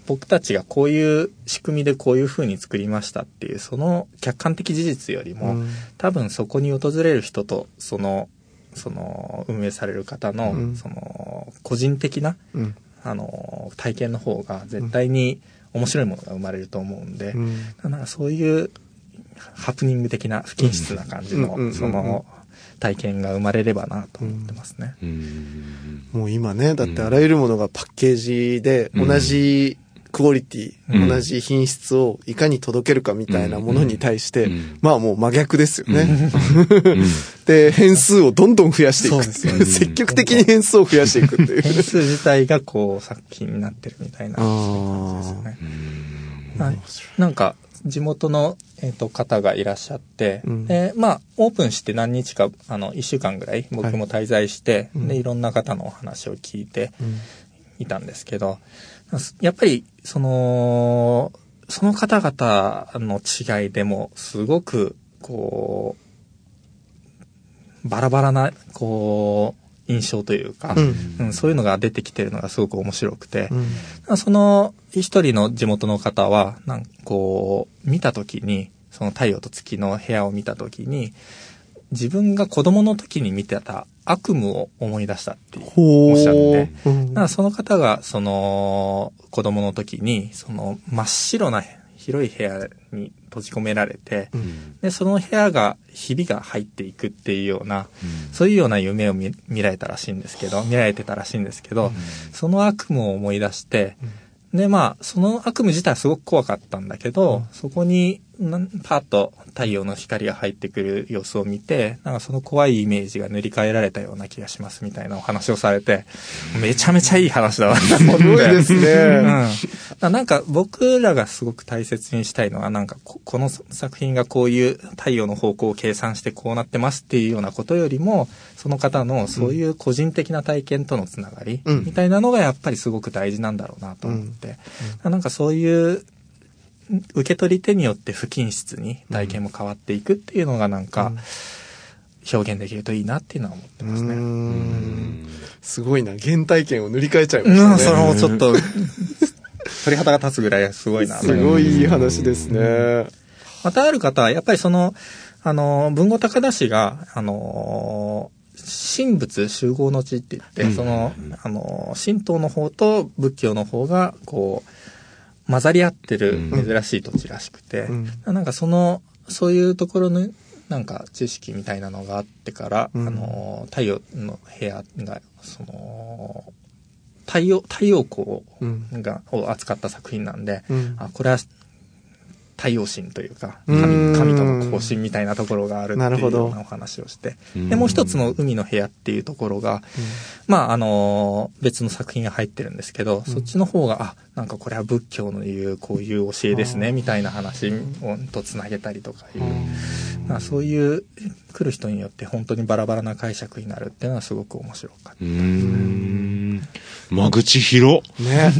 僕たちがこういう仕組みでこういう風に作りましたっていう、その客観的事実よりも、うん。多分そこに訪れる人と、その、その、運営される方の、うん。その、個人的な、うん。あの、体験の方が絶対に面白いものが生まれると思うんで、うん。なんかそういうハプニング的な不均質な感じの、うん。うん。うん。うん。その、体験が生まれればなと思ってますね。うん。もう今ね、だってあらゆるものがパッケージでうん。同じクオリティ、うん。同じ品質をいかに届けるかみたいなものに対して、うん。まあもう真逆ですよね。うん。で、変数をどんどん増やしていく。っていう。そうですよ 積極的に変数を増やしていくっていう。変数自体がこう作品になってるみたいな。あー。ですよね。はいなんか、地元の、えっと方がいらっしゃって、うん。で、まあ、オープンして何日か、あの、一週間ぐらい僕も滞在して、うん。で、いろんな方のお話を聞いてうん。いたんですけど、やっぱり、その、その方々の違いでも、すごく、こう、バラバラな、こう、印象というか、うん。うんそういうのが出てきてるのがすごく面白くて、うん。その一人の地元の方は、なんかこう、見たときに、その太陽と月の部屋を見たときに、自分が子供の時に見てた悪夢を思い出したっていうほおっしゃって。う。うん。だからその方が、その、子供の時に、その、真っ白な広い部屋に閉じ込められて、うん。で、その部屋が、ひびが入っていくっていうような、そういうような夢を見見られたらしいんですけど、見られてたらしいんですけど、その悪夢を思い出して、で、まあ、その悪夢自体はすごく怖かったんだけど、そこに、パッと太陽の光が入ってくる様子を見て、なんかその怖いイメージが塗り替えられたような気がしますみたいなお話をされて、めちゃめちゃいい話だなと思って。すごいですね。うん。だなんか僕らがすごく大切にしたいのは、なんかここの作品がこういう太陽の方向を計算してこうなってますっていうようなことよりも、その方のそういう個人的な体験とのつながり、うん。みたいなのがやっぱりすごく大事なんだろうなと思って、なんかそういう受け取り手によって不均質に体験も変わっていくっていうのがなんか表現できるといいなっていうのは思ってますね。ううんんすごいな。原体験を塗り替えちゃいましたね。それもちょっと鳥肌が立つぐらいすごいなすごいいい話ですね。またある方は、やっぱりその、あの、文豪高田氏が、あの、神仏集合の地って言って、その、あの、神道の方と仏教の方が、こう、混ざり合ってる珍しい土地らしくて、うん。なんかその、そういうところの、なんか知識みたいなのがあってから、うん。あの、太陽の部屋が、その、太陽、太陽光うん。が、を扱った作品なんで、うん。あ、これは太陽神というか、神、神との交信みたいなところがあるってないうようなお話をして。うん。で、もう一つの海の部屋っていうところが、まあ、あのー別の作品が入ってるんですけど、そっちの方が、あ、なんかこれは仏教の言うこういう教えですね、みたいな話をとつなげたりとかいう。まあそういう来る人によって本当にバラバラな解釈になるっていうのはすごく面白かった。間口広。ね。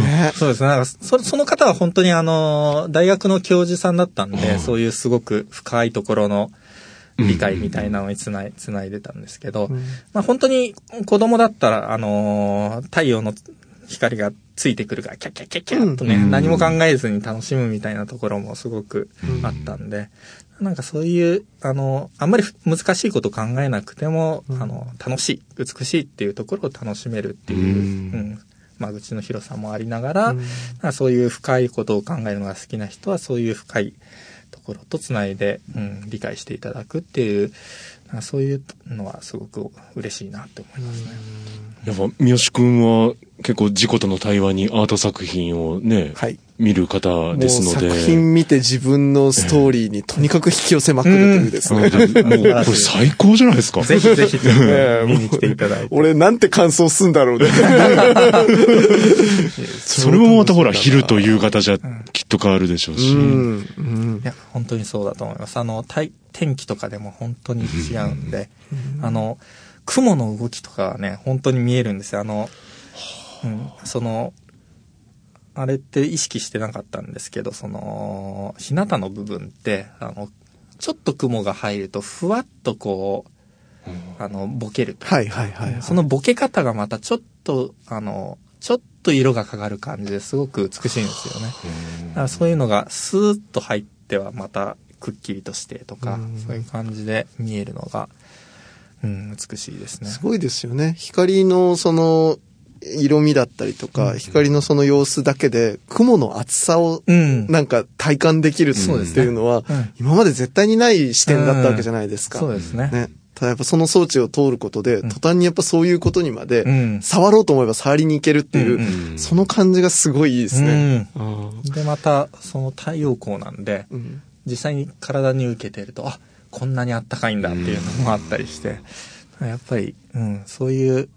ね。そうですね。なんかそその方は本当にあの、大学の教授さんだったんで、そういうすごく深いところの理解みたいなのにつない、つないでたんですけど、うんまあ本当に子供だったら、あのー太陽の光がついてくるから、キャッキャッキャッキャッとね、うん何も考えずに楽しむみたいなところもすごくあったんで、なんかそういう、あの、あんまり難しいこと考えなくても、あの、楽しい、美しいっていうところを楽しめるっていう、うん。うん。間口の広さもありながら、うん。そういう深いことを考えるのが好きな人は、そういう深いところとつないで、うん、理解していただくっていう、そういうのはすごく嬉しいなって思いますね。やっぱ、三好くんは結構事故との対話にアート作品をね、はい見る方ですので。作品見て自分のストーリーにとにかく引き寄せまくるというですね。もう、これ最高じゃないですか。ぜひぜひ、見に来ていただいて。俺なんて感想すんだろうね。それもまたほら、昼と夕方じゃきっと変わるでしょうし。うん。うんいや、本当にそうだと思います。あの、天天気とかでも本当に違うんで、あの、雲の動きとかはね、本当に見えるんですよ。あの、うん、その、あれって意識してなかったんですけど、その、日向の部分って、あの、ちょっと雲が入ると、ふわっとこう、あの、ボケると。はいはいはいはい。そのボケ方がまたちょっと、あの、ちょっと色がかかる感じですごく美しいんですよね。だからそういうのがスーッと入ってはまたくっきりとしてとか、そういう感じで見えるのが、うん、美しいですね。すごいですよね。光のその、色味だったりとか、光のその様子だけで、雲の厚さをうん。なんか体感できるっていうのはうん、今まで絶対にない視点だったわけじゃないですか。そうですね。ね。ただやっぱその装置を通ることで、途端にやっぱそういうことにまでう、ん。触ろうと思えば触りに行けるっていう、うんその感じがすごいいいですね。うん。で、また、その太陽光なんで、うん実際に体に受けてると、あ、こんなにあったかいんだっていうのもあったりして、やっぱり、うん、そういう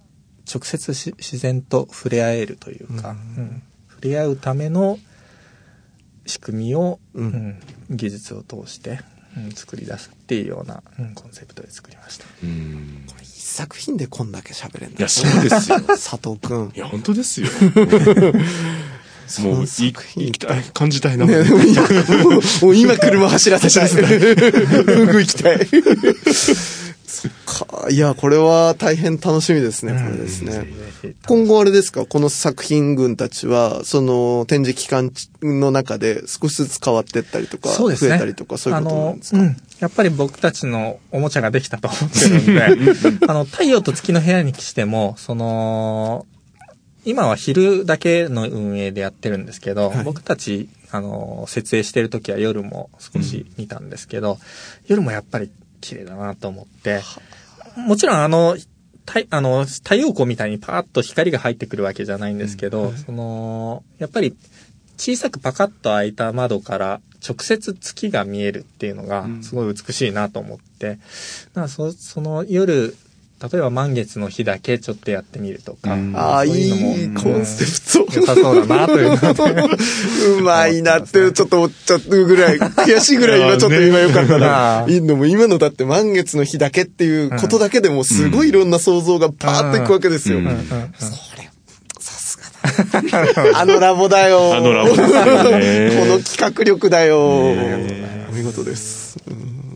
直接し自然と触れ合えるというか、うん触れ合うための仕組みを、うんうん技術を通して、うん作り出すっていうような、うんコンセプトで作りました。うん一作品でこんだけ喋れんだ。いや、そうですよ。佐藤くんい。や、本当ですよ。もう、行きたい、感じたいな。ね、もういやもうもう今車走らせたい。すぐ行きたい。そっか。いや、これは大変楽しみですね、これですね。今後あれですか？この作品群たちは、その展示期間の中で少しずつ変わってったりとか、そうですね。増えたりとか、そういうことなんですか？あの、うん。やっぱり僕たちのおもちゃができたと思ってるんで、あの、太陽と月の部屋にしても、その、今は昼だけの運営でやってるんですけど、はい僕たち、あの、設営してる時は夜も少し見たんですけど、夜もやっぱり綺麗だなと思って、もちろんあの、太あの太陽光みたいにパーッと光が入ってくるわけじゃないんですけど、その、やっぱり小さくパカッと開いた窓から直接月が見えるっていうのがすごい美しいなと思って、だからそその夜、例えば満月の日だけちょっとやってみるとか、ああ、そういいうのもいコンセプト。良さそうだなといううまいなって、ちょっと思っちゃうぐらい、悔しいぐらい今ちょっと今良かったな。いいのも今のだって満月の日だけっていうことだけでもすごいいろんな想像がパーッといくわけですよ。うんうんうんさすがだ。あのラボだよ。あのラボ この企画力だよ。ねお見事です。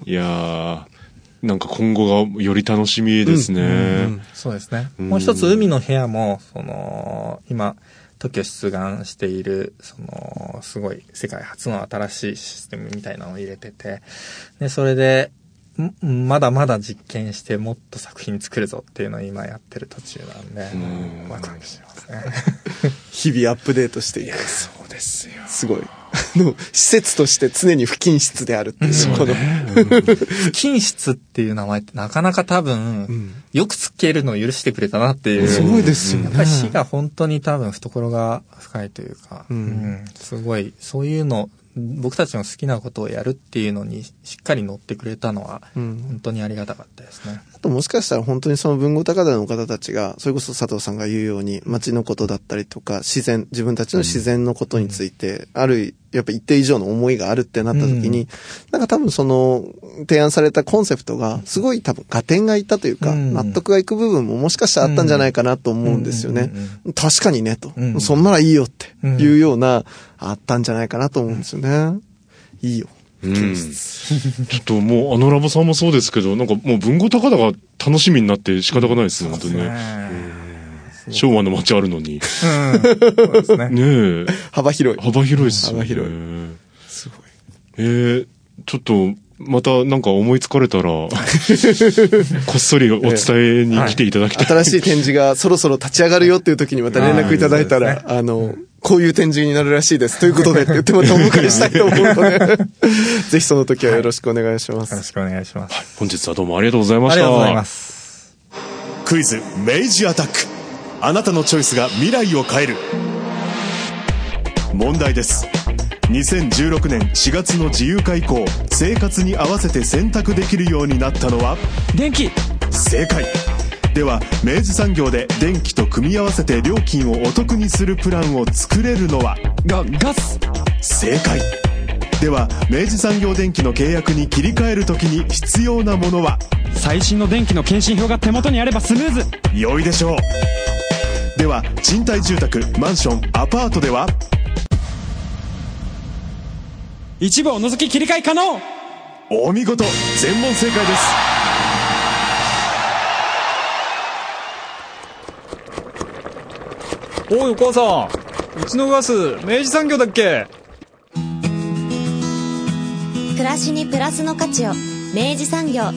いやー、なんか今後がより楽しみですね。そうですね。うんもう一つ海の部屋も、その、今、特許出願している、その、すごい世界初の新しいシステムみたいなのを入れてて、で、それで、んまだまだ実験してもっと作品作るぞっていうのを今やってる途中なんで、んワクワクしてますね。日々アップデートしていく。そうですよ。すごい。あの、施設として常に不均質であるっていう、この、不均質っていう名前ってなかなか多分、ん。よくつけるのを許してくれたなっていう。すごいですよね。やっぱり死が本当に多分懐が深いというか、うん。うん。すごい、そういうの、僕たちの好きなことをやるっていうのにしっかり乗ってくれたのは、うん。本当にありがたかったですね。あともしかしたら本当にその文豪高田の方たちが、それこそ佐藤さんが言うように、街のことだったりとか、自然、自分たちの自然のことについて、ある、やっぱ一定以上の思いがあるってなった時に、うんなんか多分その、提案されたコンセプトが、すごい多分合点がいったというか、うん納得がいく部分ももしかしたらあったんじゃないかなと思うんですよね。確かにね、と。うんそんならいいよっていうような、あったんじゃないかなと思うんですよね。いいよ。うん。ちょっともう、あのラボさんもそうですけど、なんかもう文豪高田が楽しみになって仕方がないですね、本当にね。昭和の街あるのに。うん。そうですね。ねえ。幅広い。幅広いですよね。幅広いすごい。えー、ちょっと、またなんか思いつかれたら、こっそりお伝えに来ていただきたい。新しい展示がそろそろ立ち上がるよっていう時にまた連絡いただいたら、あの、こういう展示になるらしいです。ということでって言ってまたお迎えしたいと思うので、ぜひその時はよろしくお願いします。よろしくお願いします。本日はどうもありがとうございまあした。りがとうございます。クイズ明治アタックあなたのチョイスが未来を変える問題です2016年4月の自由化以降生活に合わせて選択できるようになったのは？電気正解では明治産業で電気と組み合わせて料金をお得にするプランを作れるのは？が、ガス正解。では明治産業電機の契約に切り替えるときに必要なものは？最新の電気の検針票が手元にあればスムーズ。良いでしょう。では賃貸住宅マンションアパートでは？一部を除き切り替え可能。お見事。全問正解ですおいお母さん。うちのガス明治産業だっけ？暮らしにプラスの価値を明治産業。